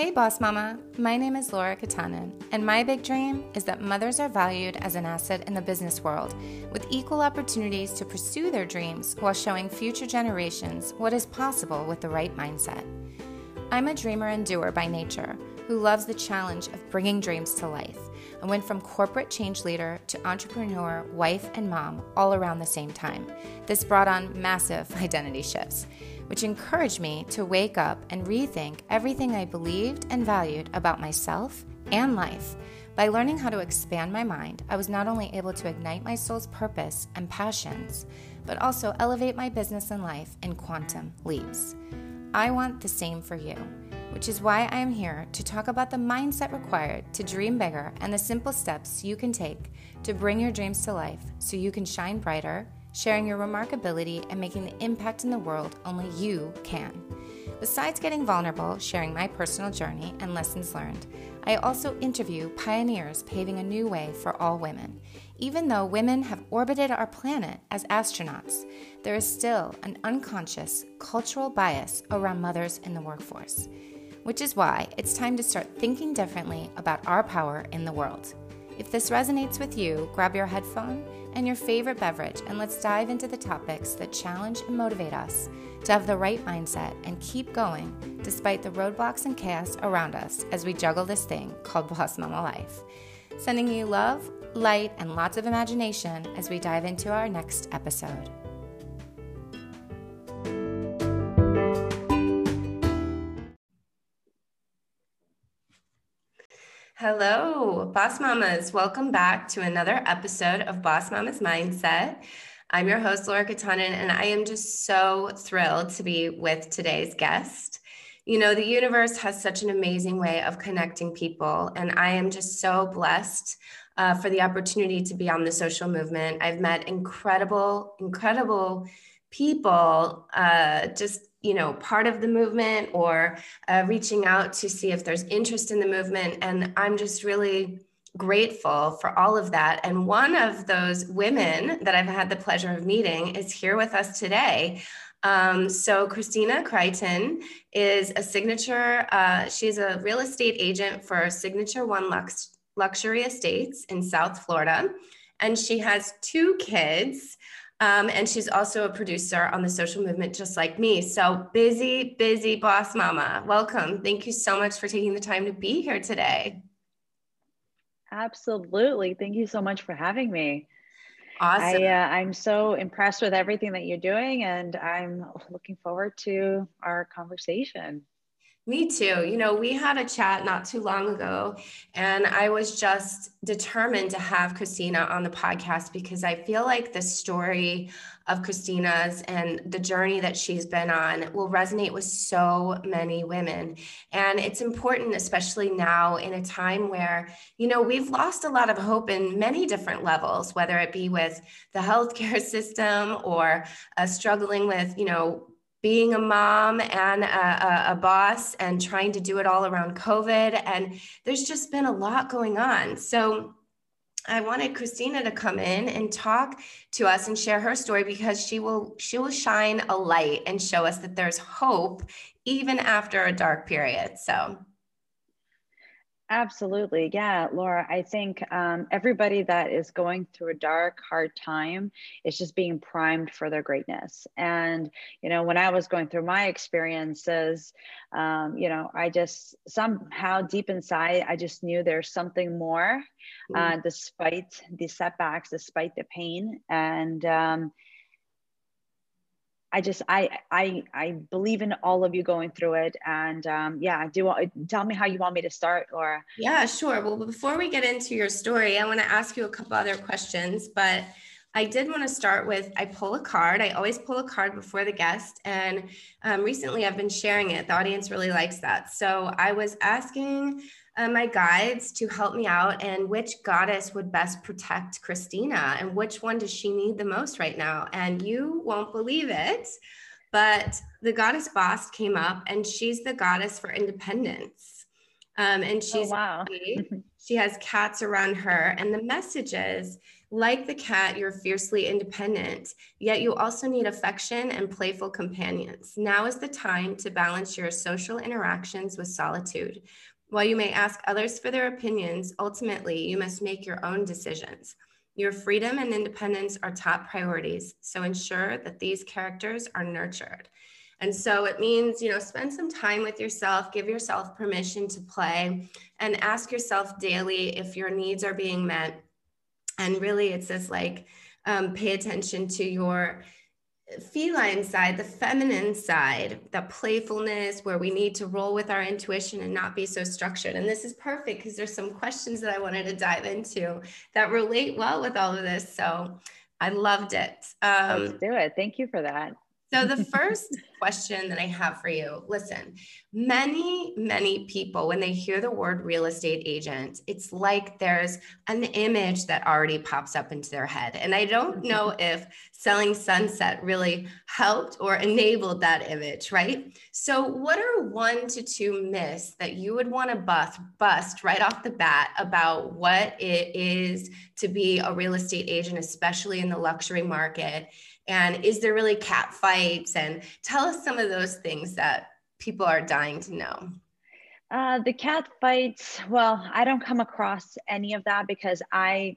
Hey, Boss Mama. My name is Laura Katanen, and my big dream is that mothers are valued as an asset in the business world with equal opportunities to pursue their dreams while showing future generations what is possible with the right mindset. I'm a dreamer and doer by nature who loves the challenge of bringing dreams to life. I went from corporate change leader to entrepreneur, wife, and mom all around the same time. This brought on massive identity shifts, which encouraged me to wake up and rethink everything I believed and valued about myself and life. By learning how to expand my mind, I was not only able to ignite my soul's purpose and passions, but also elevate my business and life in quantum leaps. I want the same for you which is why I am here to talk about the mindset required to dream bigger and the simple steps you can take to bring your dreams to life so you can shine brighter, sharing your remarkability and making the impact in the world only you can. Besides getting vulnerable, sharing my personal journey and lessons learned, I also interview pioneers paving a new way for all women. Even though women have orbited our planet as astronauts, there is still an unconscious cultural bias around mothers in the workforce which is why it's time to start thinking differently about our power in the world. If this resonates with you, grab your headphone and your favorite beverage and let's dive into the topics that challenge and motivate us to have the right mindset and keep going despite the roadblocks and chaos around us as we juggle this thing called Boss Mama Life. Sending you love, light, and lots of imagination as we dive into our next episode. Hello, Boss Mamas. Welcome back to another episode of Boss Mamas Mindset. I'm your host, Laura Katanen, and I am just so thrilled to be with today's guest. You know, the universe has such an amazing way of connecting people, and I am just so blessed uh, for the opportunity to be on the social movement. I've met incredible, incredible people uh, just you know part of the movement or uh, reaching out to see if there's interest in the movement. And i'm just really grateful for all of that. And one of those women that i've had the pleasure of meeting is here with us today. Um, so christina crichton is a signature uh, she's a real estate agent for signature one lux- luxury estates in south florida. And she has two kids um, and she's also a producer on the social movement, just like me. So busy, busy boss mama. Welcome. Thank you so much for taking the time to be here today. Absolutely. Thank you so much for having me. Awesome. I, uh, I'm so impressed with everything that you're doing, and I'm looking forward to our conversation. Me too. You know, we had a chat not too long ago, and I was just determined to have Christina on the podcast because I feel like the story of Christina's and the journey that she's been on will resonate with so many women. And it's important, especially now in a time where, you know, we've lost a lot of hope in many different levels, whether it be with the healthcare system or uh, struggling with, you know, being a mom and a, a, boss and trying to do it all around COVID. And there's just been a lot going on. So I wanted Christina to come in and talk to us and share her story because she will she will shine a light and show us that there's hope even after a dark period. So Absolutely. Yeah, Laura, I think um, everybody that is going through a dark, hard time is just being primed for their greatness. And, you know, when I was going through my experiences, um, you know, I just somehow deep inside, I just knew there's something more uh, mm. despite the setbacks, despite the pain. And, um, I just I I I believe in all of you going through it, and um, yeah, do want tell me how you want me to start, or Yeah, sure. Well, before we get into your story, I want to ask you a couple other questions, but I did want to start with I pull a card. I always pull a card before the guest, and um, recently I've been sharing it. The audience really likes that, so I was asking uh, my guides to help me out and which goddess would best protect Christina and which one does she need the most right now. And you won't believe it, but the goddess Bast came up and she's the goddess for independence. Um, and oh, she's oh, wow. she has cats around her. And the message is Like the cat, you're fiercely independent, yet you also need affection and playful companions. Now is the time to balance your social interactions with solitude. While you may ask others for their opinions, ultimately you must make your own decisions. Your freedom and independence are top priorities, so ensure that these characters are nurtured. And so it means, you know, spend some time with yourself, give yourself permission to play, and ask yourself daily if your needs are being met. And really, it's this like, um, pay attention to your feline side, the feminine side, the playfulness where we need to roll with our intuition and not be so structured. And this is perfect because there's some questions that I wanted to dive into that relate well with all of this. So I loved it. Um, Let's do it. Thank you for that. So, the first question that I have for you listen, many, many people, when they hear the word real estate agent, it's like there's an image that already pops up into their head. And I don't mm-hmm. know if selling sunset really helped or enabled that image, right? So, what are one to two myths that you would want to bust, bust right off the bat about what it is to be a real estate agent, especially in the luxury market? And is there really cat fights? And tell us some of those things that people are dying to know. Uh, the cat fights, well, I don't come across any of that because I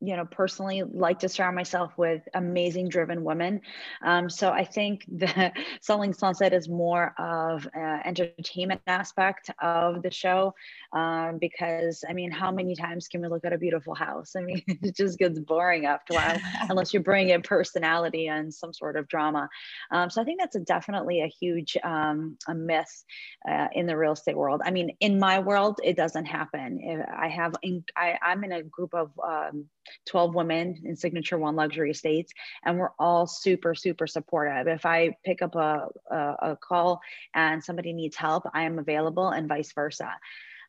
you know personally like to surround myself with amazing driven women um, so i think the selling sunset is more of an entertainment aspect of the show um, because i mean how many times can we look at a beautiful house? I mean it just gets boring after a while unless you bring in personality and some sort of drama. Um, so i think that's a definitely a huge um, a myth uh, in the real estate world. I mean in my world it doesn't happen. I have in, I, i'm in a group of um, 12 women in signature one luxury estates and we're all super super supportive. If i pick up a, a, a call and somebody needs help i am available and vice versa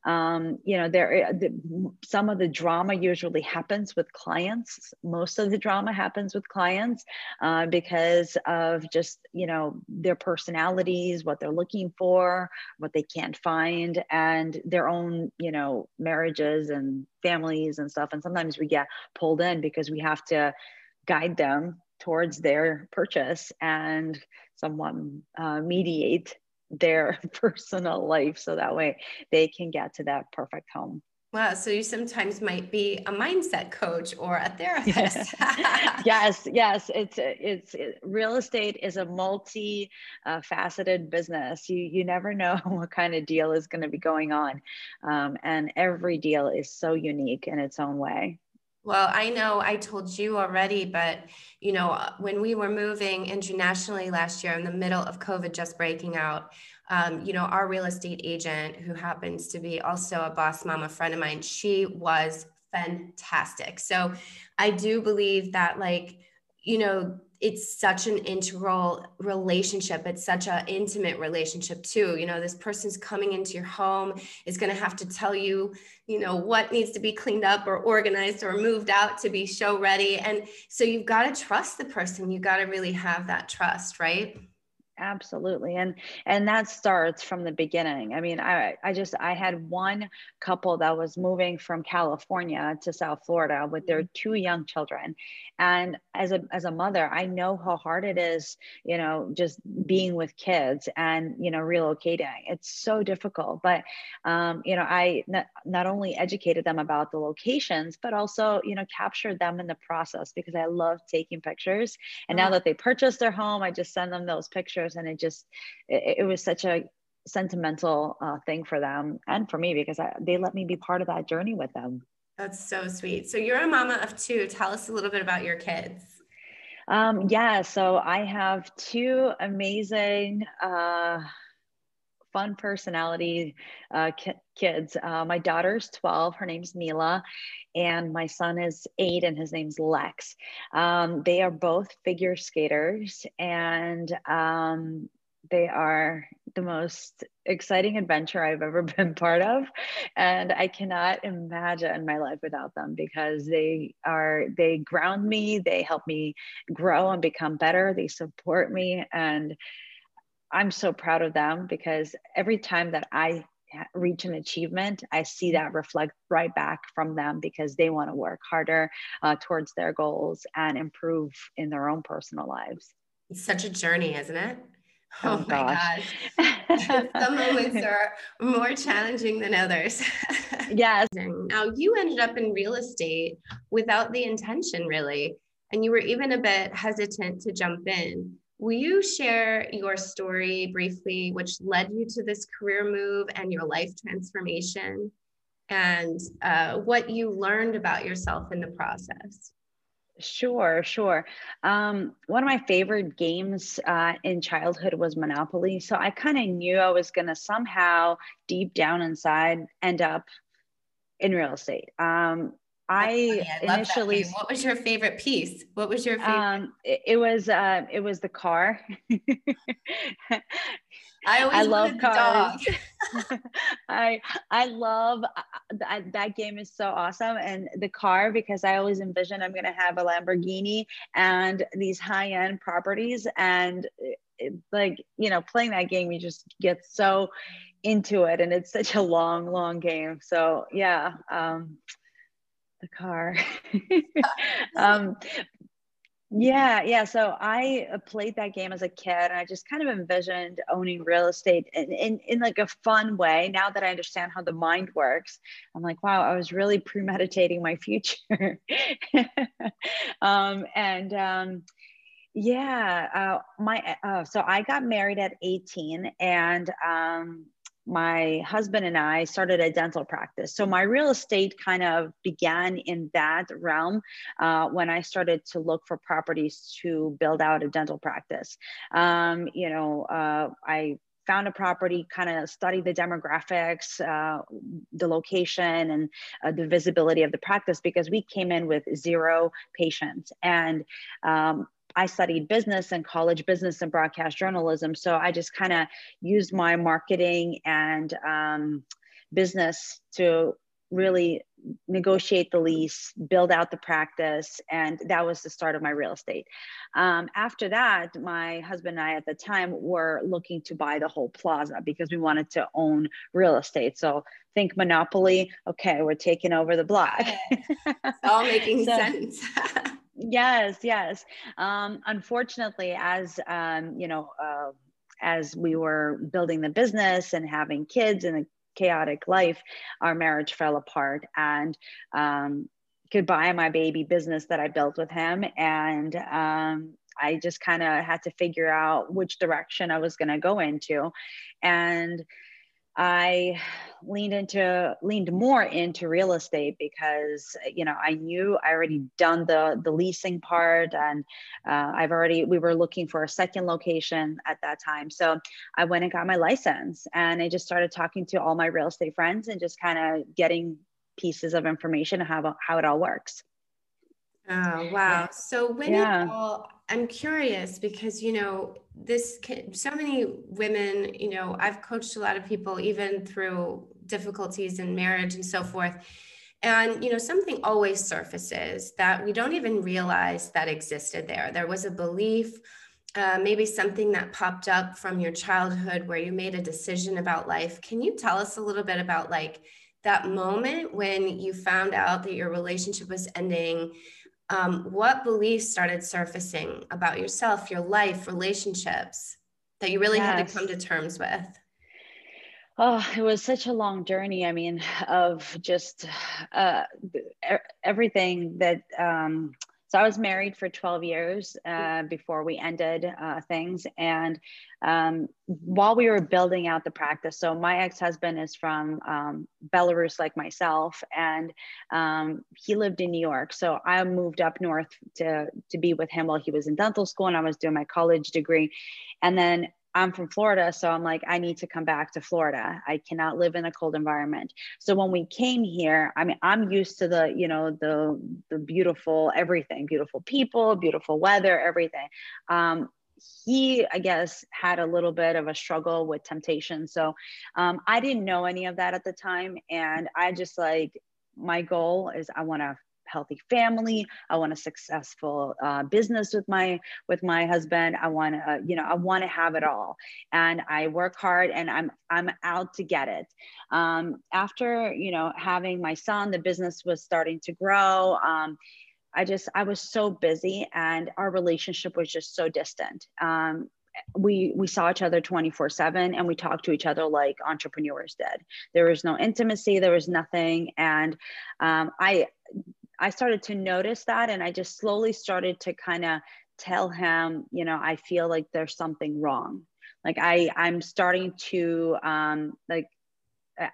um, you know there eh, the, some of the drama usually happens with clients. Most of the drama happens with clients uh, because of just you know their personalities what they're looking for what they can't find and their own you know marriages and families and stuff. And sometimes we get pulled in because we have to guide them towards their purchase and someone uh, mediate their personal life so that way they can get to that perfect home. Wow. So you sometimes might be a mindset coach or a therapist. yes. Yes. It's, it's, it, real estate is a multi uh, faceted business. You, you never know what kind of deal is going to be going on. Um, and every deal is so unique in its own way. Well, I know I told you already, but you know, when we were moving internationally last year in the middle of COVID just breaking out, um, you know, our real estate agent, who happens to be also a boss mama friend of mine, she was fantastic. So I do believe that, like, you know, it's such an integral relationship it's such an intimate relationship too you know this person's coming into your home is going to have to tell you you know what needs to be cleaned up or organized or moved out to be show ready and so you've got to trust the person you've got to really have that trust right absolutely and and that starts from the beginning i mean i i just i had one couple that was moving from california to south florida with their mm-hmm. two young children and as a as a mother i know how hard it is you know just being with kids and you know relocating. It's so difficult but um, you know i not, not only educated them about the locations but also you know captured them in the process because i love taking pictures. And now mm-hmm. that they purchased their home i just send them those pictures and it just it, it was such a sentimental uh, thing for them and for me because I, they let me be part of that journey with them that's so sweet so you're a mama of two tell us a little bit about your kids um, yeah so i have two amazing uh, fun personality uh, ki- kids. Uh, my daughter's 12, her name's Mila, and my son is eight, and his name's Lex. Um, they are both figure skaters, and um, they are the most exciting adventure I've ever been part of. And I cannot imagine my life without them because they are, they ground me, they help me grow and become better, they support me. And I'm so proud of them because every time that I reach an achievement, I see that reflect right back from them because they want to work harder uh, towards their goals and improve in their own personal lives. It's such a journey, isn't it? Oh, oh my gosh. Some moments are more challenging than others. yes. Now, you ended up in real estate without the intention, really, and you were even a bit hesitant to jump in. Will you share your story briefly, which led you to this career move and your life transformation, and uh, what you learned about yourself in the process? Sure, sure. Um, one of my favorite games uh, in childhood was Monopoly. So I kind of knew I was going to somehow, deep down inside, end up in real estate. Um, I, I initially. What was your favorite piece? What was your favorite? Um, it, it, was uh, it was the car. I always I love cars. I I love uh, that, that game is so awesome and the car because I always envision I'm going to have a Lamborghini and these high end properties and it, like you know playing that game you just get so into it and it's such a long long game. So yeah um the car. Um yeah, yeah. So I uh, played that game as a kid and I just kind of envisioned owning real estate in, in, in like a fun way. Now that I understand how the mind works, I'm like, wow, I was really premeditating my future. um, and um, yeah, uh, my uh, so I got married at 18 and um, my husband and I started a dental practice. So my real estate kind of began in that realm uh, when I started to look for properties to build out a dental practice. Um, you know, uh, I found a property, kind of studied the demographics, uh, the location, and uh, the visibility of the practice because we came in with zero patients. And um, I studied business and college business and broadcast journalism. So I just kind of used my marketing and um, business to really negotiate the lease, build out the practice, and that was the start of my real estate. Um, after that, my husband and I at the time were looking to buy the whole plaza because we wanted to own real estate. So think Monopoly. Okay, we're taking over the block. it's all making so, sense. yes yes. Um, unfortunately as um, you know uh, as we were building the business and having kids and a chaotic life our marriage fell apart. And um, goodbye my baby business that i built with him. And um, i just kind of had to figure out which direction i was going to go into. And I leaned into leaned more into real estate because you know I knew I already done the the leasing part and uh, I've already we were looking for a second location at that time so I went and got my license and I just started talking to all my real estate friends and just kind of getting pieces of information how how it all works. Oh wow! So when yeah. all, I'm curious because you know this so many women. You know, I've coached a lot of people even through difficulties in marriage and so forth. And you know, something always surfaces that we don't even realize that existed there. There was a belief, uh, maybe something that popped up from your childhood where you made a decision about life. Can you tell us a little bit about like that moment when you found out that your relationship was ending? Um, what beliefs started surfacing about yourself, your life, relationships that you really yes. had to come to terms with? Oh, it was such a long journey. I mean, of just uh, everything that um, so I was married for 12 years uh, before we ended uh, things. And um, while we were building out the practice, so my ex husband is from um, Belarus, like myself, and um, he lived in New York. So I moved up north to, to be with him while he was in dental school and I was doing my college degree. And then I'm from Florida, so I'm like, I need to come back to Florida. I cannot live in a cold environment. So when we came here, I mean, I'm used to the, you know, the the beautiful everything, beautiful people, beautiful weather, everything. Um, he, I guess, had a little bit of a struggle with temptation. So um, I didn't know any of that at the time, and I just like my goal is I want to healthy family. I want a successful uh, business with my with my husband. I want to uh, you know i want to have it all. And i work hard and i'm i'm out to get it. Um, after you know having my son the business was starting to grow. Um, I just I was so busy and our relationship was just so distant. Um, we we saw each other 24 7 and we talked to each other like entrepreneurs did. There was no intimacy there was nothing. And um, i i started to notice that and i just slowly started to kind of tell him you know i feel like there's something wrong. Like i i'm starting to um like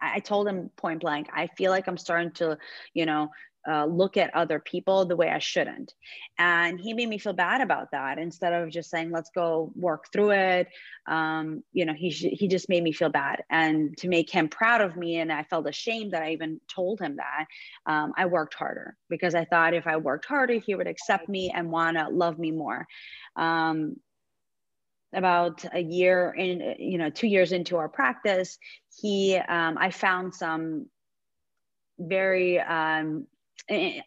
I told him point blank, I feel like I'm starting to, you know, uh, look at other people the way I shouldn't. And he made me feel bad about that instead of just saying, let's go work through it. Um, you know, he, he just made me feel bad. And to make him proud of me, and I felt ashamed that I even told him that, um, I worked harder because I thought if I worked harder, he would accept me and want to love me more. Um, about a year in you know two years into our practice he um, i found some very um,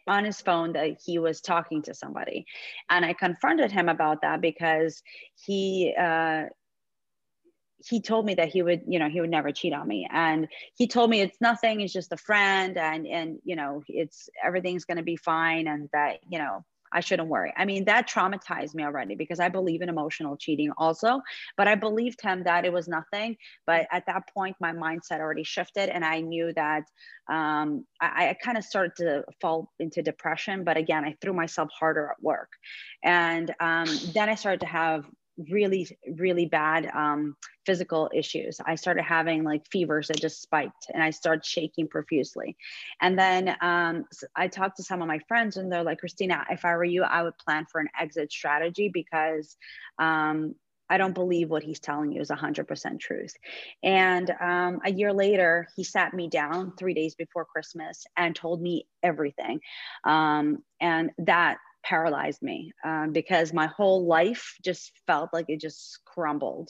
on his phone that he was talking to somebody. And i confronted him about that because he uh, he told me that he would you know he would never cheat on me. And he told me it's nothing it's just a friend and and you know it's everything's going to be fine and that you know I shouldn't worry. I mean, that traumatized me already because I believe in emotional cheating also, but I believed him that it was nothing. But at that point, my mindset already shifted and I knew that um, I, I kind of started to fall into depression. But again, I threw myself harder at work. And um, then I started to have really really bad um, physical issues i started having like fevers that just spiked and i started shaking profusely and then um, i talked to some of my friends and they're like christina if i were you i would plan for an exit strategy because um, I don't believe what he's telling you is 100% truth. And um, a year later, he sat me down three days before Christmas and told me everything. Um, and that paralyzed me um, because my whole life just felt like it just crumbled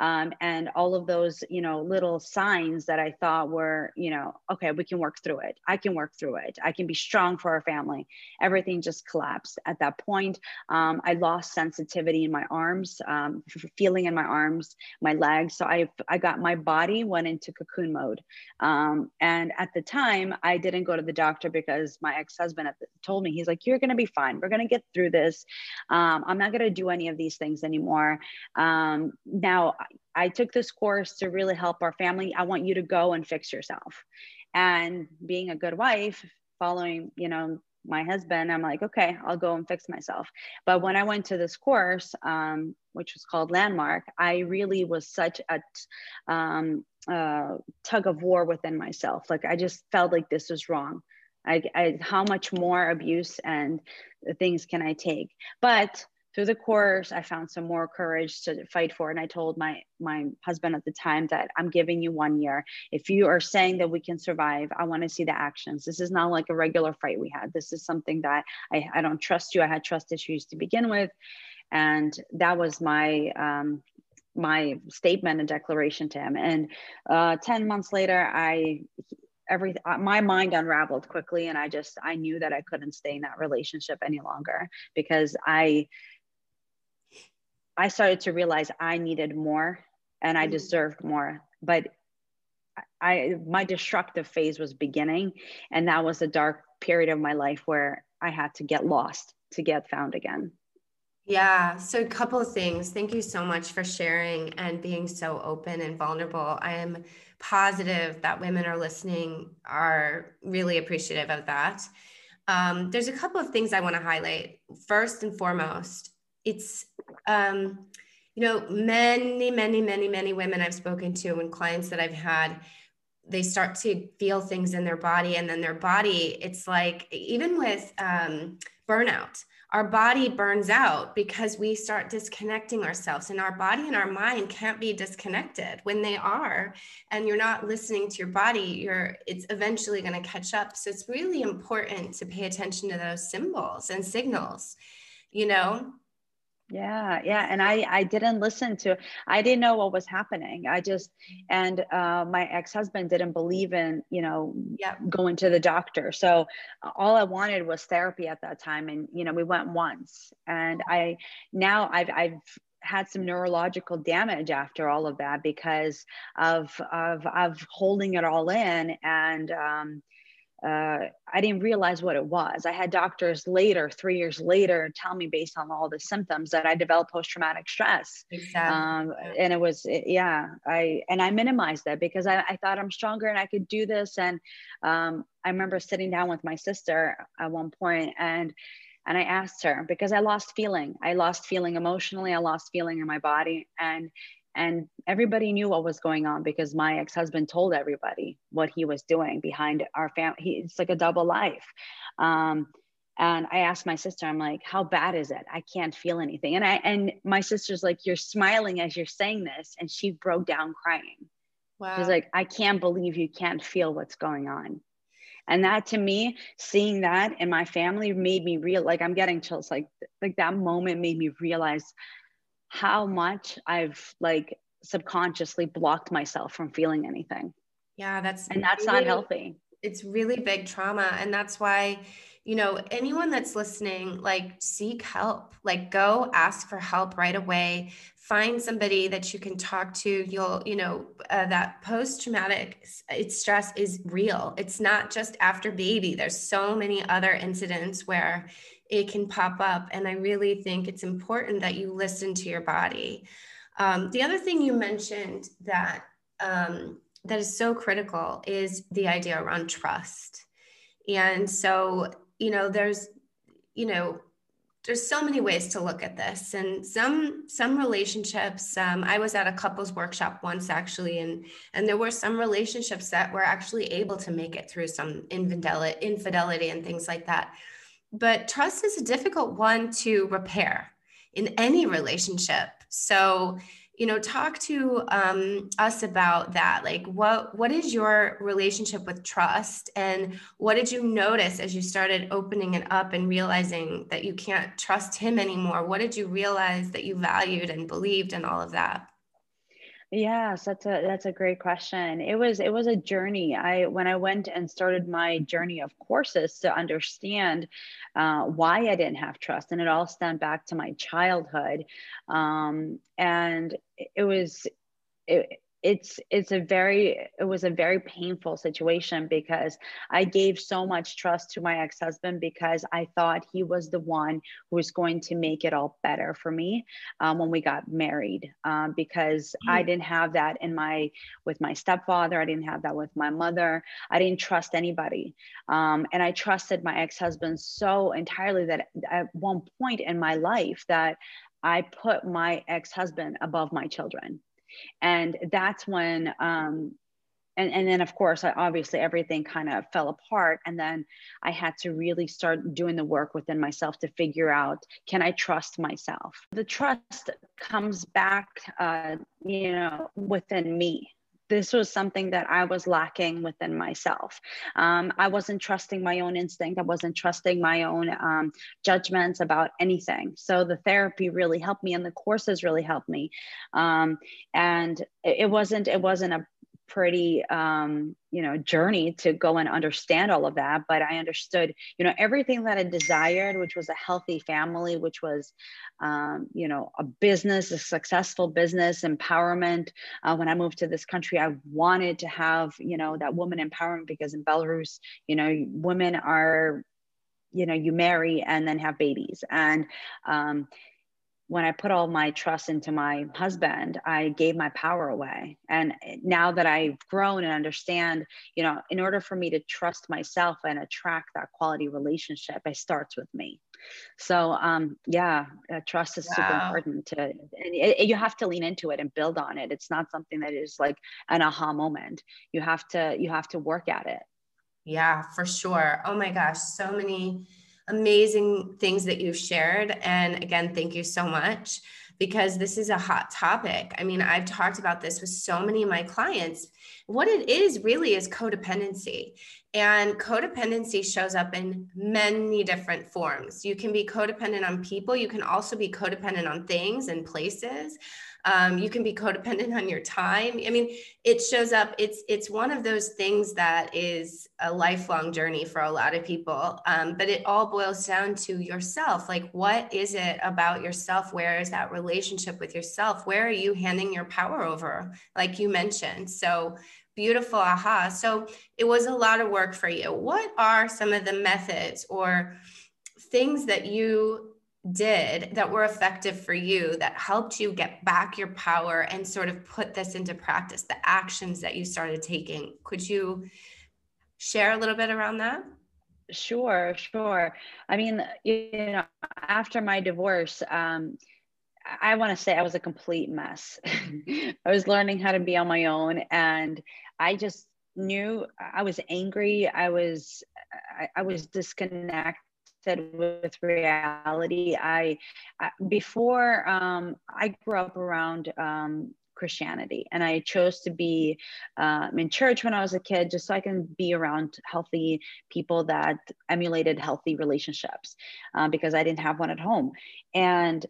um, and all of those you know little signs that i thought were you know okay we can work through it. I can work through it. I can be strong for our family. Everything just collapsed at that point. Um, i lost sensitivity in my arms um, feeling in my arms my legs. So i i got my body went into cocoon mode. Um, and at the time i didn't go to the doctor because my ex-husband told me he's like you're going to be fine. We're going to get through this. Um, i'm not going to do any of these things anymore. Um, now I took this course to really help our family. I want you to go and fix yourself. And being a good wife, following, you know, my husband, I'm like, okay, I'll go and fix myself. But when I went to this course, um, which was called Landmark, I really was such a um, uh, tug of war within myself. Like I just felt like this was wrong. I, I, how much more abuse and things can I take? But through the course i found some more courage to fight for and i told my my husband at the time that i'm giving you one year. If you are saying that we can survive i want to see the actions. This is not like a regular fight we had. This is something that i, I don't trust you. I had trust issues to begin with. And that was my um, my statement and declaration to him. And uh, 10 months later i every my mind unraveled quickly and i just i knew that i couldn't stay in that relationship any longer because i I started to realize I needed more and I mm. deserved more. But I my destructive phase was beginning and that was a dark period of my life where I had to get lost to get found again. Yeah, so a couple of things. Thank you so much for sharing and being so open and vulnerable. I am positive that women are listening are really appreciative of that. Um, there's a couple of things I want to highlight. First and foremost, it's um, you know many many many many women i've spoken to and clients that i've had they start to feel things in their body and then their body it's like even with um, burnout our body burns out because we start disconnecting ourselves and our body and our mind can't be disconnected when they are and you're not listening to your body you're it's eventually going to catch up. So it's really important to pay attention to those symbols and signals you know yeah yeah and i i didn't listen to i didn't know what was happening. I just and uh, my ex-husband didn't believe in you know yeah. going to the doctor. So all i wanted was therapy at that time and you know we went once. And i now i've i've had some neurological damage after all of that because of of of holding it all in and um, uh, I didn't realize what it was. I had doctors later, three years later, tell me based on all the symptoms that I developed post traumatic stress. Exactly. Um, and it was, it, yeah, I, and I minimized that because I, I, thought I'm stronger and I could do this. And um, I remember sitting down with my sister at one point and, and I asked her because I lost feeling. I lost feeling emotionally. I lost feeling in my body. And and everybody knew what was going on because my ex-husband told everybody what he was doing behind our family it's like a double life. Um, and i asked my sister i'm like how bad is it? I can't feel anything. And i and my sister's like you're smiling as you're saying this and she broke down crying. Wow. she's like i can't believe you can't feel what's going on. And that to me seeing that in my family made me real like i'm getting chills like like that moment made me realize how much I've like subconsciously blocked myself from feeling anything. Yeah, that's and that's really, not healthy. It's really big trauma. And that's why, you know, anyone that's listening, like seek help, like go ask for help right away. Find somebody that you can talk to. You'll, you know, uh, that post traumatic stress is real. It's not just after baby. There's so many other incidents where it can pop up. And I really think it's important that you listen to your body. Um, the other thing you mentioned that um, that is so critical is the idea around trust. And so, you know, there's, you know, there's so many ways to look at this and some some relationships um, i was at a couples workshop once actually and and there were some relationships that were actually able to make it through some infidelity infidelity and things like that but trust is a difficult one to repair in any relationship. So, you know, talk to um, us about that. Like, what what is your relationship with trust, and what did you notice as you started opening it up and realizing that you can't trust him anymore? What did you realize that you valued and believed, and all of that? Yes, that's a that's a great question. It was it was a journey. I when I went and started my journey of courses to understand uh, why I didn't have trust, and it all stemmed back to my childhood, um, and it was it, it's it's a very it was a very painful situation because i gave so much trust to my ex-husband because i thought he was the one who was going to make it all better for me um, when we got married um, because mm-hmm. i didn't have that in my with my stepfather i didn't have that with my mother i didn't trust anybody um, and i trusted my ex-husband so entirely that at one point in my life that i put my ex-husband above my children and that's when um, and, and then of course I, obviously everything kind of fell apart. And then i had to really start doing the work within myself to figure out can i trust myself? The trust comes back uh, you know within me this was something that I was lacking within myself. Um, I wasn't trusting my own instinct. I wasn't trusting my own um, judgments about anything. So the therapy really helped me, and the courses really helped me. Um, and it wasn't it wasn't a pretty um, you know journey to go and understand all of that but i understood you know everything that i desired which was a healthy family which was um, you know a business a successful business empowerment uh, when i moved to this country i wanted to have you know that woman empowerment because in belarus you know women are you know you marry and then have babies. And um, when I put all my trust into my husband, I gave my power away. And now that I've grown and understand, you know, in order for me to trust myself and attract that quality relationship, it starts with me. So, um, yeah, uh, trust is wow. super important to, and it, it, you have to lean into it and build on it. It's not something that is like an aha moment. You have to, you have to work at it. Yeah, for sure. Oh my gosh, so many amazing things that you've shared. And again, thank you so much. because this is a hot topic. I mean, I've talked about this with so many of my clients. What it is really is codependency. And codependency shows up in many different forms. You can be codependent on people, you can also be codependent on things and places. Um, you can be codependent on your time. I mean, it shows up. It's it's one of those things that is a lifelong journey for a lot of people. Um, but it all boils down to yourself. Like, what is it about yourself? Where is that relationship with yourself? Where are you handing your power over? Like you mentioned. So beautiful aha. So it was a lot of work for you. What are some of the methods or things that you did that were effective for you that helped you get back your power and sort of put this into practice, the actions that you started taking. Could you share a little bit around that? Sure, sure. I mean, you know, after my divorce, um, I want to say I was a complete mess. I was learning how to be on my own, and I just knew I was angry. I was I, I was disconnected with reality. I, I before um, I grew up around um, Christianity, and I chose to be um, in church when I was a kid, just so I can be around healthy people that emulated healthy relationships, uh, because I didn't have one at home. And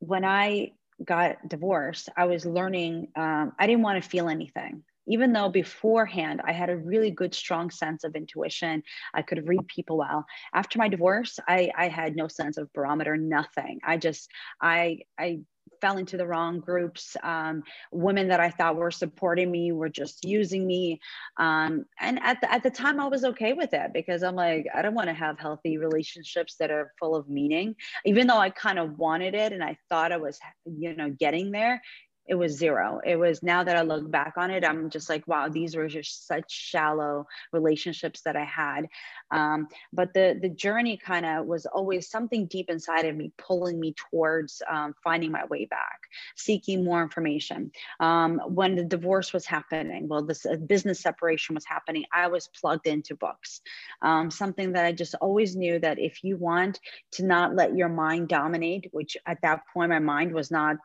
when I got divorced, I was learning. Um, I didn't want to feel anything even though beforehand I had a really good, strong sense of intuition, I could read people well. After my divorce, I, I had no sense of barometer, nothing. I just, I, I fell into the wrong groups. Um, women that I thought were supporting me were just using me. Um, and at the, at the time, I was okay with it because I'm like, I don't want to have healthy relationships that are full of meaning, even though I kind of wanted it and I thought I was, you know, getting there it was zero. It was now that I look back on it, I'm just like, wow, these were just such shallow relationships that I had. Um, but the the journey kind of was always something deep inside of me pulling me towards um, finding my way back, seeking more information. Um, when the divorce was happening, well, this uh, business separation was happening, I was plugged into books. Um, something that I just always knew that if you want to not let your mind dominate, which at that point my mind was not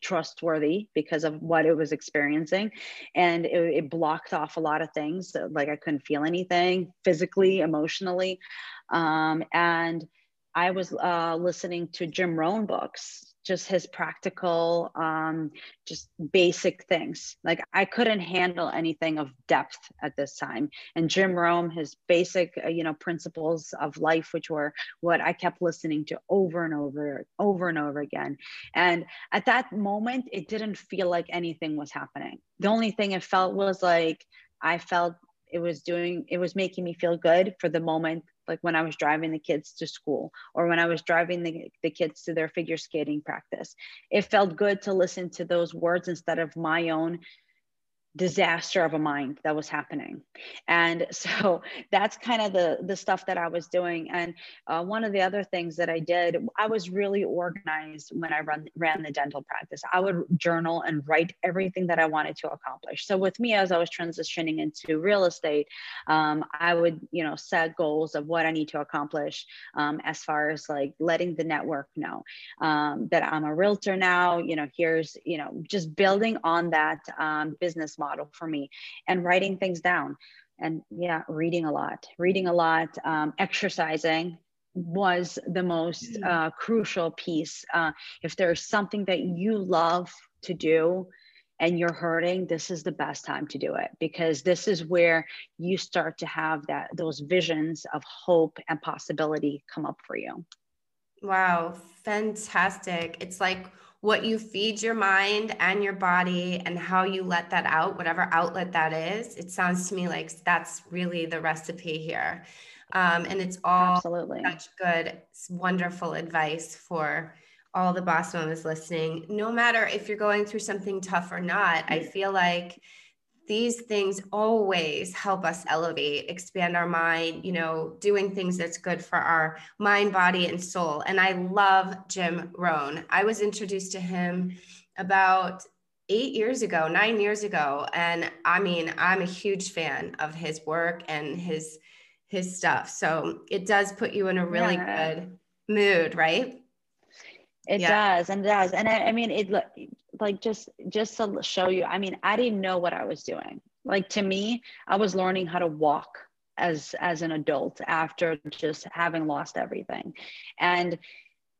trustworthy because of what it was experiencing. And it, it, blocked off a lot of things like i couldn't feel anything physically emotionally. Um, and i was uh, listening to jim rohn books just his practical um, just basic things. Like i couldn't handle anything of depth at this time. And jim rohn his basic uh, you know principles of life which were what i kept listening to over and over over and over again. And at that moment it didn't feel like anything was happening. The only thing it felt was like i felt it was doing it was making me feel good for the moment like when I was driving the kids to school or when I was driving the, the kids to their figure skating practice. It felt good to listen to those words instead of my own disaster of a mind that was happening. And so that's kind of the the stuff that i was doing. And uh, one of the other things that i did i was really organized when i run ran the dental practice. I would journal and write everything that i wanted to accomplish. So with me as i was transitioning into real estate um, i would you know set goals of what i need to accomplish um, as far as like letting the network know um, that i'm a realtor now you know here's you know just building on that um, business model model for me and writing things down. And yeah reading a lot reading a lot um, exercising was the most mm. uh, crucial piece. Uh, if there's something that you love to do and you're hurting this is the best time to do it because this is where you start to have that those visions of hope and possibility come up for you. Wow fantastic. It's like what you feed your mind and your body and how you let that out, whatever outlet that is, it sounds to me like that's really the recipe here. Um, and it's all Absolutely. such good, wonderful advice for all the boss mamas listening. No matter if you're going through something tough or not, I feel like these things always help us elevate, expand our mind, you know, doing things that's good for our mind, body, and soul. And I love Jim Rohn. I was introduced to him about eight years ago, nine years ago. And I mean, I'm a huge fan of his work and his his stuff. So it does put you in a really yeah. good mood, right? It yeah. does, and it does, and I, I mean, it like just just to show you. I mean, I didn't know what I was doing. Like to me, I was learning how to walk as as an adult after just having lost everything, and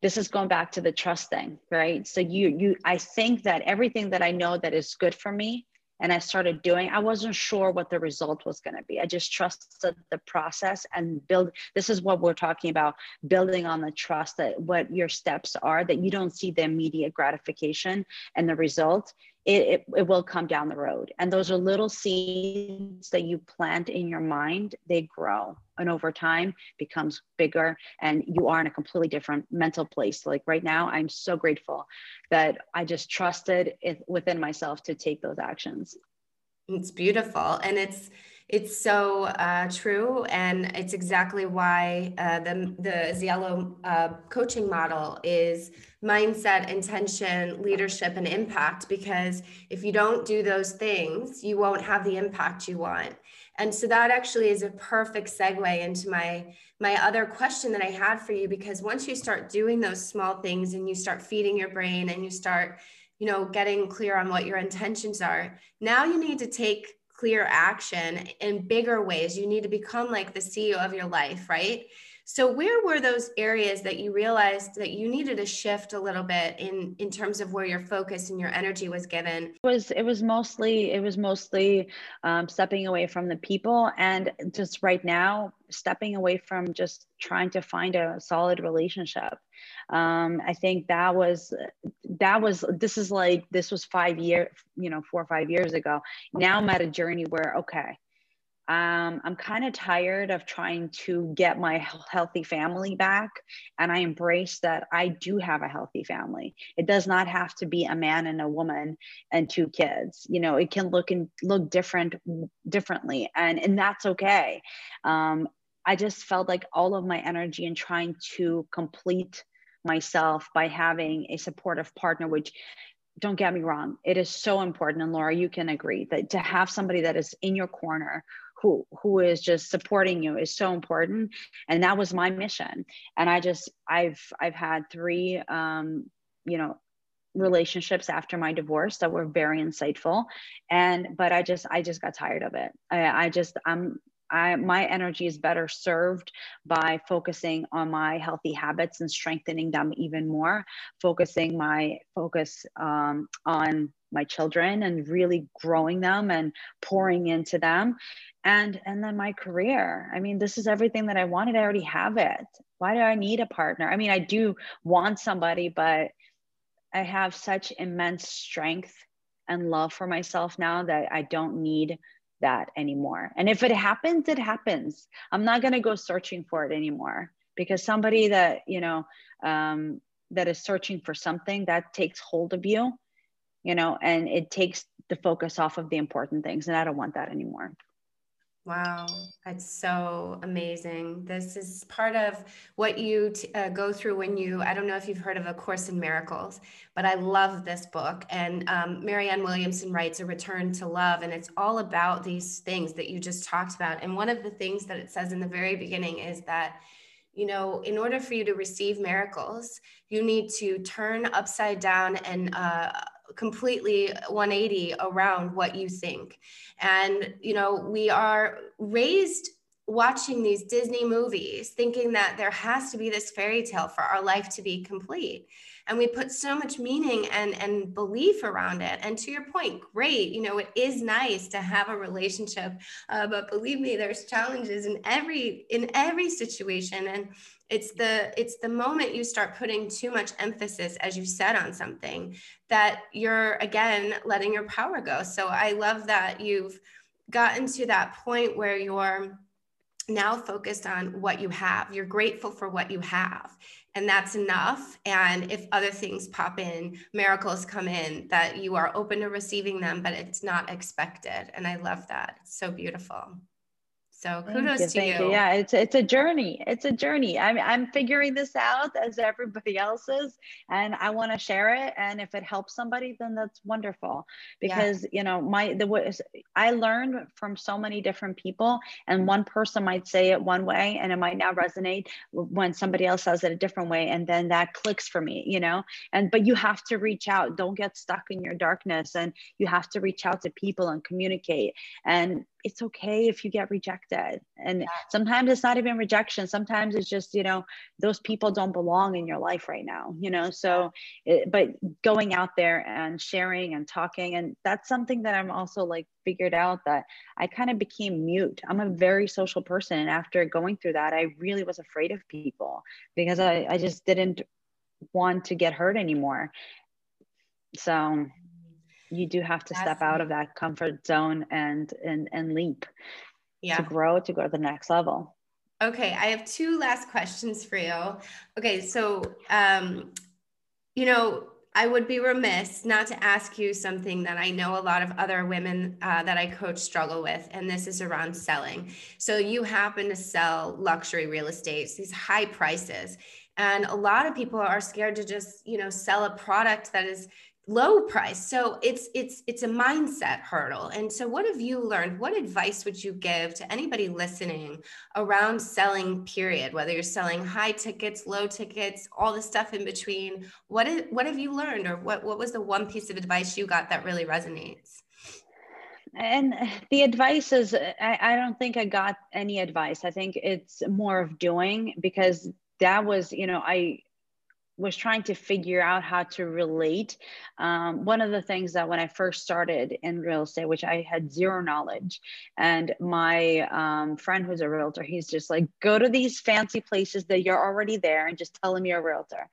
this is going back to the trust thing, right? So you you I think that everything that I know that is good for me and I started doing, I wasn't sure what the result was going to be. I just trusted the process and build. This is what we're talking about building on the trust that what your steps are, that you don't see the immediate gratification and the result it, it, it, will come down the road. And those are little seeds that you plant in your mind, they grow. And over time becomes bigger and you are in a completely different mental place. Like right now, I'm so grateful that I just trusted it within myself to take those actions. It's beautiful. And it's it's so uh, true, and it's exactly why uh, the the Ziello uh, coaching model is mindset, intention, leadership, and impact. Because if you don't do those things, you won't have the impact you want. And so that actually is a perfect segue into my my other question that I had for you. Because once you start doing those small things and you start feeding your brain and you start you know getting clear on what your intentions are now you need to take clear action in bigger ways. You need to become like the CEO of your life, right? So where were those areas that you realized that you needed to shift a little bit in in terms of where your focus and your energy was given? It was it was mostly it was mostly um, stepping away from the people and just right now stepping away from just trying to find a solid relationship um, i think that was that was this is like this was five years you know four or five years ago now i'm at a journey where okay um, I'm kind of tired of trying to get my healthy family back. And I embrace that I do have a healthy family. It does not have to be a man and a woman and two kids. You know, it can look and look different differently. And, and that's okay. Um, I just felt like all of my energy in trying to complete myself by having a supportive partner, which don't get me wrong, it is so important. And Laura, you can agree that to have somebody that is in your corner who who is just supporting you is so important. And that was my mission. And i just i've i've had three um you know relationships after my divorce that were very insightful. And but i just i just got tired of it. I, I just i'm I, my energy is better served by focusing on my healthy habits and strengthening them even more focusing my focus um, on my children and really growing them and pouring into them. And and then my career. I mean this is everything that i wanted. I already have it. Why do i need a partner? I mean i do want somebody but i have such immense strength and love for myself now that i don't need that anymore. And if it happens it happens. I'm not going to go searching for it anymore because somebody that you know um, that is searching for something that takes hold of you you know and it takes the focus off of the important things and i don't want that anymore Wow, that's so amazing. This is part of what you t- uh, go through when you, I don't know if you've heard of A Course in Miracles, but I love this book. And um, Marianne Williamson writes A Return to Love, and it's all about these things that you just talked about. And one of the things that it says in the very beginning is that you know, in order for you to receive miracles, you need to turn upside down and uh, completely 180 around what you think. And, you know, we are raised watching these Disney movies thinking that there has to be this fairy tale for our life to be complete. And we put so much meaning and, and belief around it. And to your point, great, you know, it is nice to have a relationship, uh, but believe me, there's challenges in every in every situation. And it's the it's the moment you start putting too much emphasis as you said on something that you're again letting your power go. So i love that you've gotten to that point where you're now focused on what you have. You're grateful for what you have and that's enough. And if other things pop in miracles come in that you are open to receiving them but it's not expected. And i love that. It's so beautiful So kudos you, to you. you. Yeah, it's it's a journey. It's a journey. I'm I'm figuring this out as everybody else is, and I want to share it. And if it helps somebody, then that's wonderful. Because yeah. you know, my the I learned from so many different people, and one person might say it one way, and it might not resonate when somebody else says it a different way, and then that clicks for me. You know, and but you have to reach out. Don't get stuck in your darkness, and you have to reach out to people and communicate. And it's okay if you get rejected. And yeah. sometimes it's not even rejection. Sometimes it's just you know those people don't belong in your life right now you know? So it, but going out there and sharing and talking and that's something that i'm also like figured out that i kind of became mute. I'm a very social person and after going through that i really was afraid of people because i, I just didn't want to get hurt anymore. So you do have to step out of that comfort zone and and and leap yeah. to grow to go to the next level okay i have two last questions for you okay so um you know I would be remiss not to ask you something that I know a lot of other women uh, that I coach struggle with, and this is around selling. So, you happen to sell luxury real estate, these high prices, and a lot of people are scared to just, you know, sell a product that is low price. So it's it's it's a mindset hurdle. And so what have you learned? What advice would you give to anybody listening around selling period whether you're selling high tickets low tickets all the stuff in between? What is, what have you learned or what what was the one piece of advice you got that really resonates? And the advice is I, I don't think i got any advice. I think it's more of doing because that was you know i was trying to figure out how to relate. Um, one of the things that when I first started in real estate, which I had zero knowledge, and my um, friend who's a realtor, he's just like, go to these fancy places that you're already there and just tell them you're a realtor.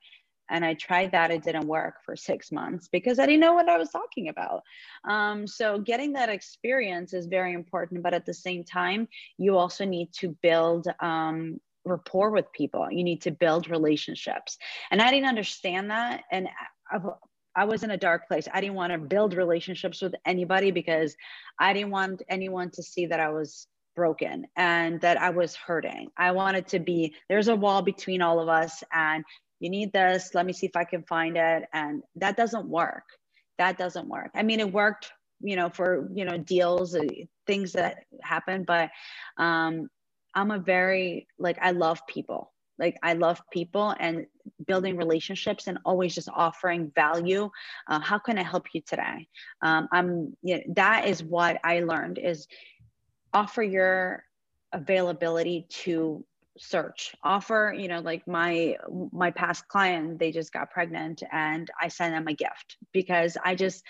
And I tried that, it didn't work for six months because I didn't know what I was talking about. Um, so, getting that experience is very important, but at the same time, you also need to build um, rapport with people. You need to build relationships. And I didn't understand that. And I, I was in a dark place. I didn't want to build relationships with anybody because I didn't want anyone to see that I was broken and that I was hurting. I wanted to be there's a wall between all of us and you need this. Let me see if I can find it. And that doesn't work. That doesn't work. I mean, it worked, you know, for, you know, deals, uh, things that happen, but um, I'm a very like I love people. Like I love people and building relationships and always just offering value. Uh, how can I help you today? Um, I'm you know, that is what I learned is offer your availability to search offer you know like my my past client they just got pregnant and i sent them a gift because i just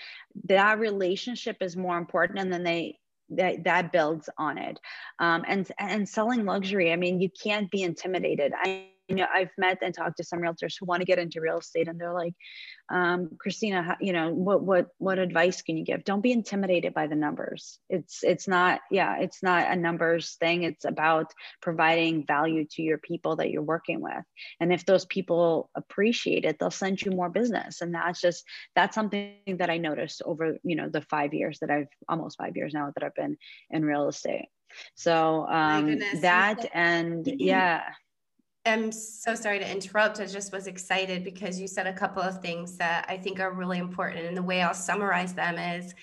that relationship is more important and then they that that builds on it. Um, and and selling luxury i mean you can't be intimidated. I you know i've met and talked to some realtors who want to get into real estate and they're like um, christina you know what what what advice can you give? Don't be intimidated by the numbers. It's it's not yeah it's not a numbers thing. It's about providing value to your people that you're working with. And if those people appreciate it they'll send you more business. And that's just that's something that i noticed over you know the five years that i've almost five years now that i've been in real estate. So um, that and yeah am so sorry to interrupt. I just was excited because you said a couple of things that I think are really important. And the way I'll summarize them is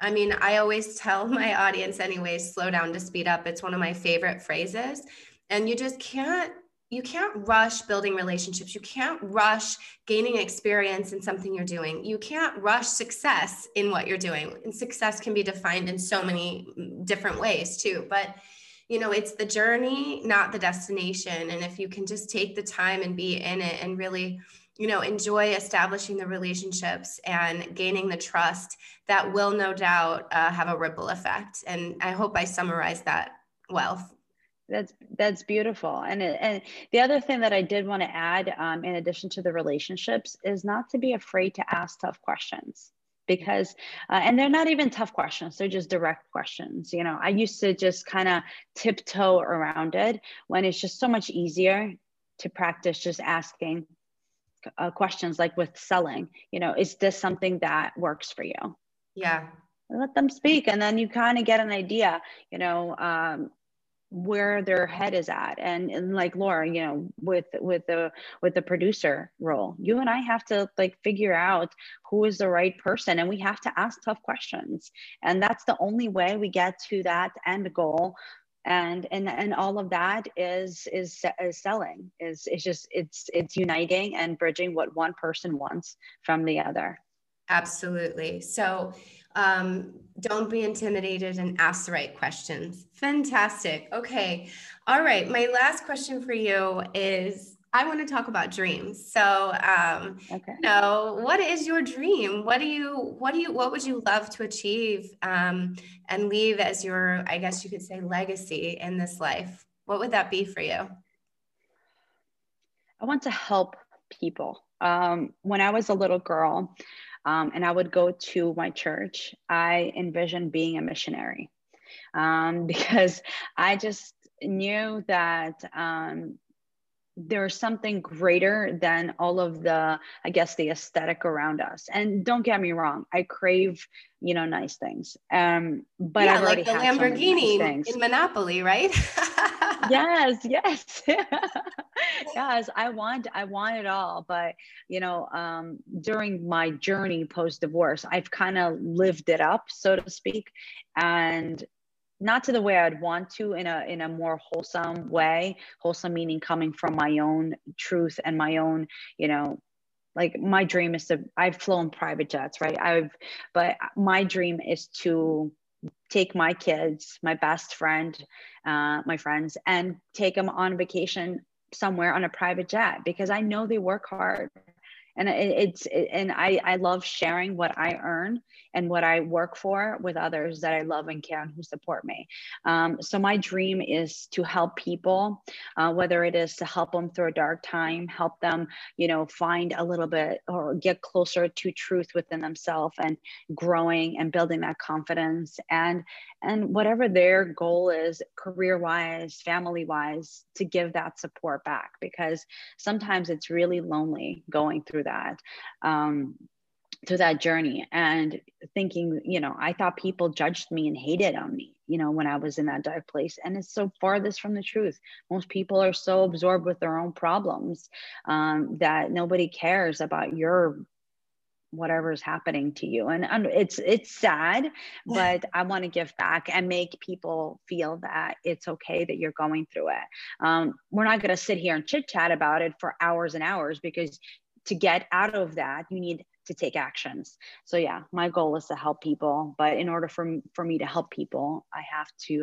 I mean, I always tell my audience, anyways, slow down to speed up. It's one of my favorite phrases. And you just can't. You can't rush building relationships. You can't rush gaining experience in something you're doing. You can't rush success in what you're doing. And success can be defined in so many mm, different ways, too. But you know it's the journey not the destination. And if you can just take the time and be in it and really you know enjoy establishing the relationships and gaining the trust that will no doubt uh, have a ripple effect. And i hope i summarized that well. That's that's beautiful. And and the other thing that i did want to add um, in addition to the relationships is not to be afraid to ask tough questions because uh, and they're not even tough questions they're just direct questions you know. I used to just kind of tiptoe around it when it's just so much easier to practice just asking uh, questions like with selling you know is this something that works for you? Yeah. Let them speak and then you kind of get an idea you know um, where their head is at. And, and like laura you know with with the with the producer role you and i have to like figure out who is the right person and we have to ask tough questions. And that's the only way we get to that end goal. And and and all of that is is, is selling is it's just it's it's uniting and bridging what one person wants from the other. Absolutely. So um, don't be intimidated and ask the right questions. Fantastic. Okay. All right. My last question for you is I want to talk about dreams. So, um, okay. you know, what is your dream? What do you, what do you, what would you love to achieve um, and leave as your, I guess you could say, legacy in this life? What would that be for you? I want to help people. Um, when I was a little girl, um, and I would go to my church, I envisioned being a missionary um, because I just knew that um, there's something greater than all of the i guess the aesthetic around us. And don't get me wrong i crave you know nice things. Um but yeah, I've like the lamborghini so nice in monopoly right? Yes yes. Yes i want i want it all. But you know um during my journey post divorce i've kind of lived it up so to speak. And not to the way I'd want to in a in a more wholesome way. Wholesome meaning coming from my own truth and my own, you know, like my dream is to I've flown private jets, right? I've but my dream is to take my kids, my best friend, uh, my friends, and take them on vacation somewhere on a private jet because I know they work hard and it's and I I love sharing what I earn and what I work for with others that I love and care and who support me. Um, so my dream is to help people, uh, whether it is to help them through a dark time, help them, you know, find a little bit or get closer to truth within themselves and growing and building that confidence and and whatever their goal is, career wise, family wise, to give that support back because sometimes it's really lonely going through that. Um, to that journey and thinking, you know, I thought people judged me and hated on me, you know, when I was in that dark place. And it's so farthest from the truth. Most people are so absorbed with their own problems um, that nobody cares about your whatever is happening to you and, and it's it's sad but i want to give back and make people feel that it's okay that you're going through it um, we're not going to sit here and chit chat about it for hours and hours because to get out of that you need to take actions. So yeah, my goal is to help people, but in order for for me to help people, I have to,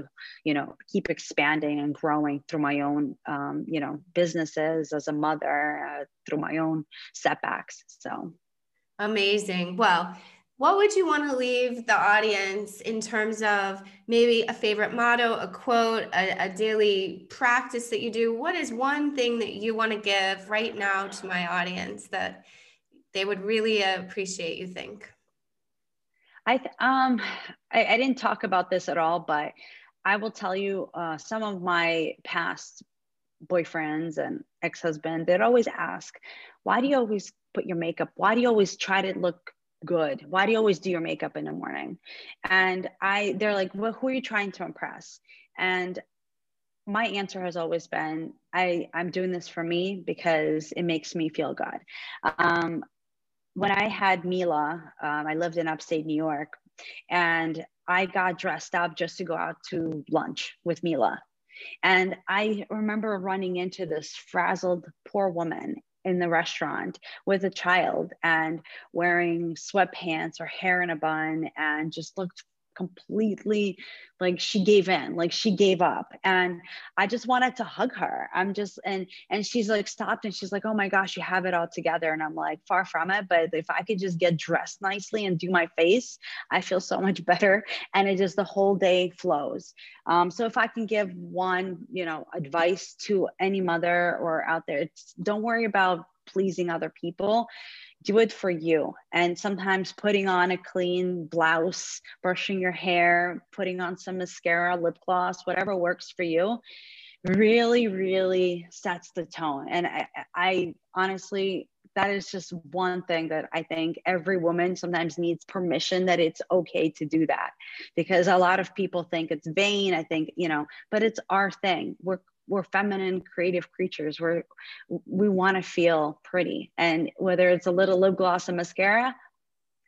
you know, keep expanding and growing through my own, um, you know, businesses as a mother, uh, through my own setbacks. So amazing. Well. What would you want to leave the audience in terms of maybe a favorite motto, a quote, a, a daily practice that you do? What is one thing that you want to give right now to my audience that they would really appreciate you think? I th- um I, I, didn't talk about this at all but i will tell you uh, some of my past boyfriends and ex-husband they'd always ask why do you always put your makeup why do you always try to look good? Why do you always do your makeup in the morning? And i they're like well who are you trying to impress? And my answer has always been I, I'm doing this for me because it makes me feel good. Um, when I had Mila, um, I lived in upstate New York, and I got dressed up just to go out to lunch with Mila. And I remember running into this frazzled poor woman in the restaurant with a child and wearing sweatpants or hair in a bun and just looked completely like she gave in like she gave up. And i just wanted to hug her. I'm just and and she's like stopped and she's like oh my gosh you have it all together. And i'm like far from it but if i could just get dressed nicely and do my face i feel so much better. And it just the whole day flows. Um, so if i can give one you know advice to any mother or out there it's don't worry about pleasing other people do it for you. And sometimes putting on a clean blouse, brushing your hair, putting on some mascara, lip gloss, whatever works for you, really, really sets the tone. And I, I honestly, that is just one thing that I think every woman sometimes needs permission that it's okay to do that because a lot of people think it's vain. I think, you know, but it's our thing. We're we're feminine creative creatures we're we want to feel pretty and whether it's a little lip gloss and mascara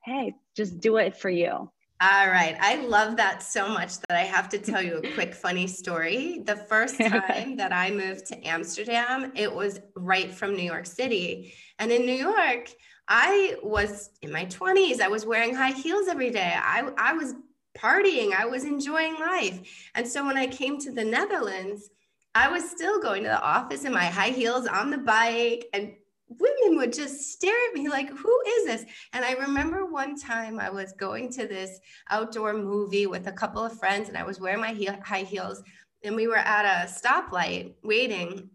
hey just do it for you all right. I love that so much that I have to tell you a quick funny story. The first time that I moved to Amsterdam, it was right from New York City. And in New York, I was in my 20s. I was wearing high heels every day. I, I was partying. I was enjoying life. And so when I came to the Netherlands, I was still going to the office in my high heels on the bike and women would just stare at me like, who is this? And I remember one time I was going to this outdoor movie with a couple of friends and I was wearing my heel, high heels and we were at a stoplight waiting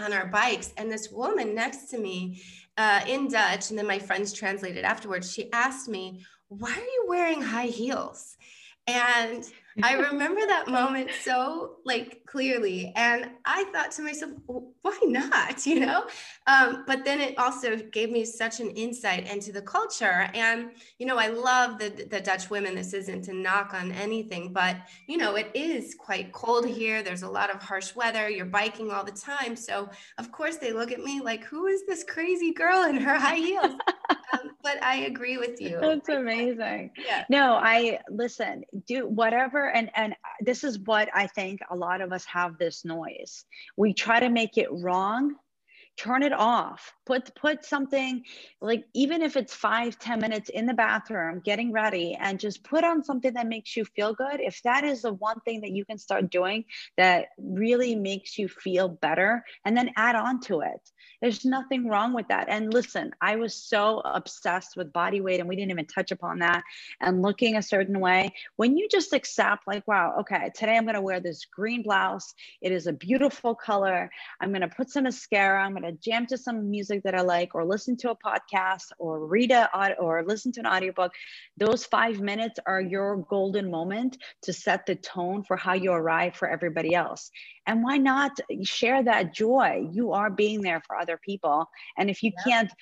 on our bikes. And this woman next to me uh, in Dutch, and then my friends translated afterwards, she asked me, why are you wearing high heels? And I remember that moment so like clearly. And I thought to myself, why not? You know? Um, but then it also gave me such an insight into the culture. And, you know, I love the, the Dutch women. This isn't to knock on anything, but, you know, it is quite cold here. There's a lot of harsh weather. You're biking all the time. So, of course, they look at me like, who is this crazy girl in her high heels? um, but I agree with you. That's amazing. Yeah. No, I listen, do whatever. And, and this is what I think a lot of us have this noise. We try to make it wrong turn it off. Put put something like even if it's five ten minutes in the bathroom getting ready and just put on something that makes you feel good. If that is the one thing that you can start doing that really makes you feel better and then add on to it. There's nothing wrong with that. And listen i was so obsessed with body weight and we didn't even touch upon that and looking a certain way. When you just accept like wow okay today i'm going to wear this green blouse. It is a beautiful color. I'm going to put some mascara. I'm going to jam to some music that I like, or listen to a podcast, or read a or listen to an audiobook, those five minutes are your golden moment to set the tone for how you arrive for everybody else. And why not share that joy? You are being there for other people, and if you yeah. can't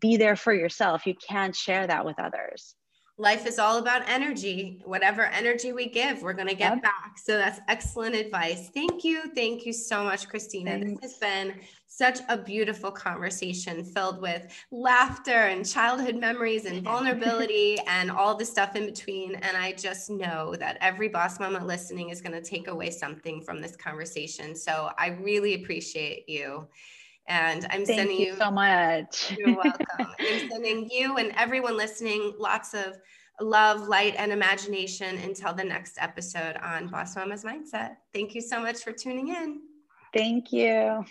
be there for yourself, you can't share that with others life is all about energy. Whatever energy we give, we're going to get yep. back. So that's excellent advice. Thank you. Thank you so much, Christina. Thanks. This has been such a beautiful conversation filled with laughter and childhood memories and vulnerability and all the stuff in between. And I just know that every boss mama listening is going to take away something from this conversation. So I really appreciate you. And I'm Thank sending you, you so much. You're welcome. I'm sending you and everyone listening lots of love, light, and imagination until the next episode on Boss Mama's Mindset. Thank you so much for tuning in. Thank you.